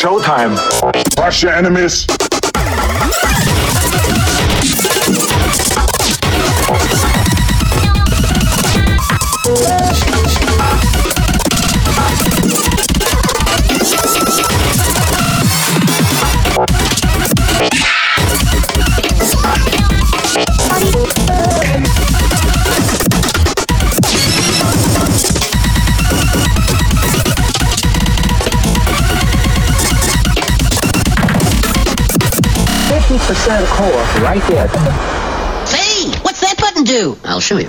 showtime. Watch your enemies. right there. Hey, what's that button do? I'll show you.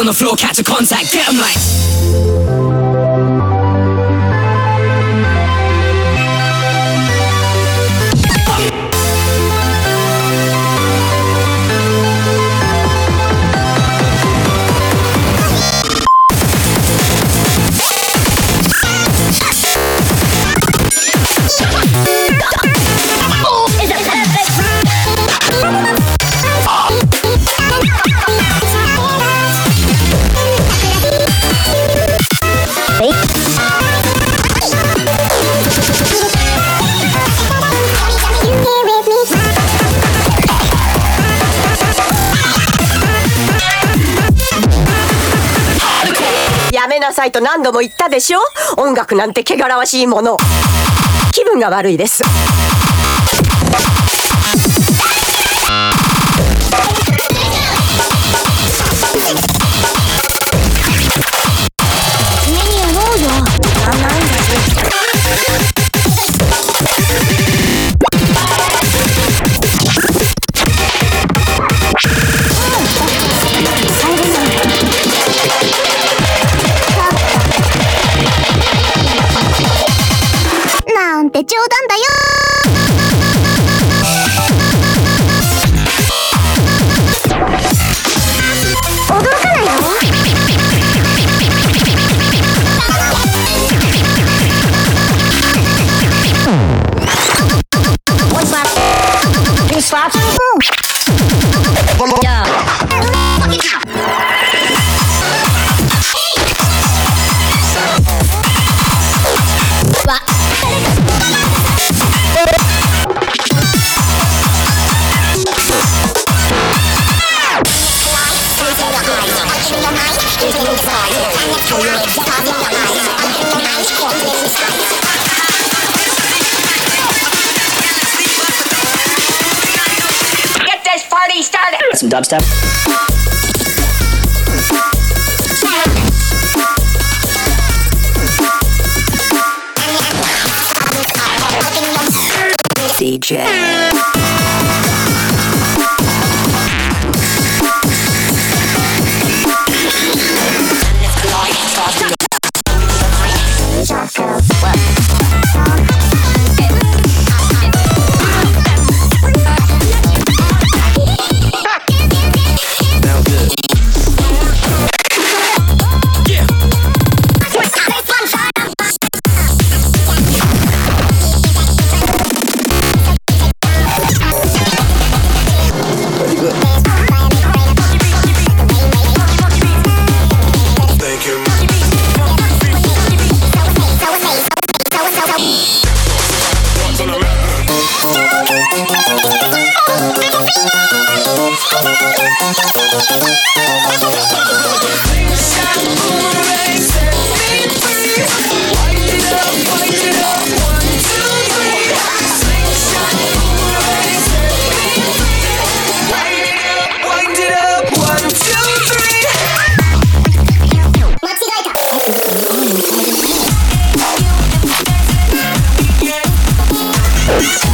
on the floor, catch a contact, get 'em like. いと何度も言ったでしょ音楽なんて汚らわしいもの気分が悪いです some dubstep. DJ. Bye.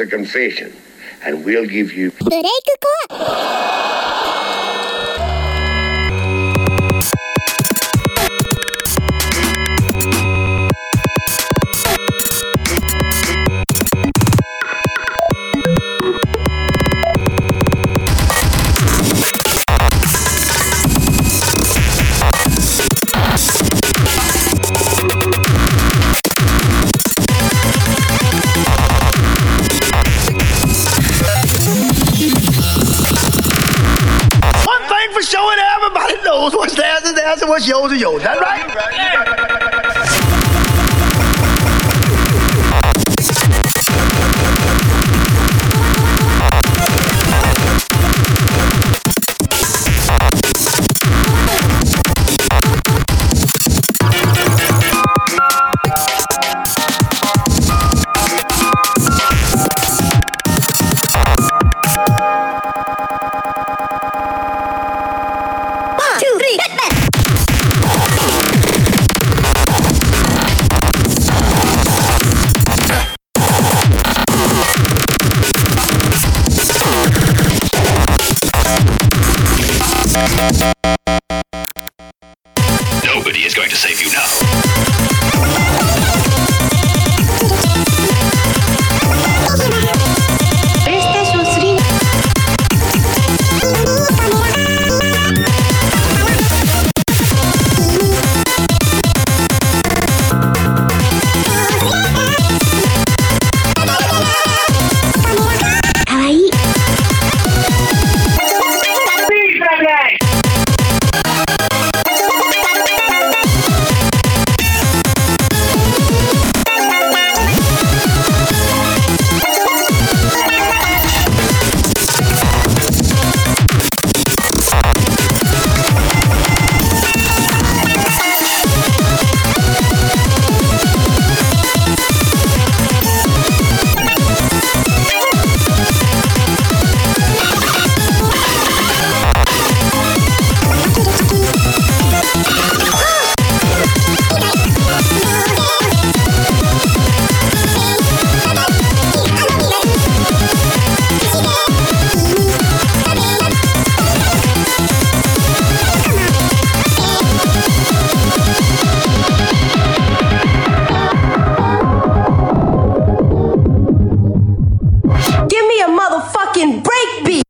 a confession, and we'll give you. 有就有，来。motherfucking breakbeat.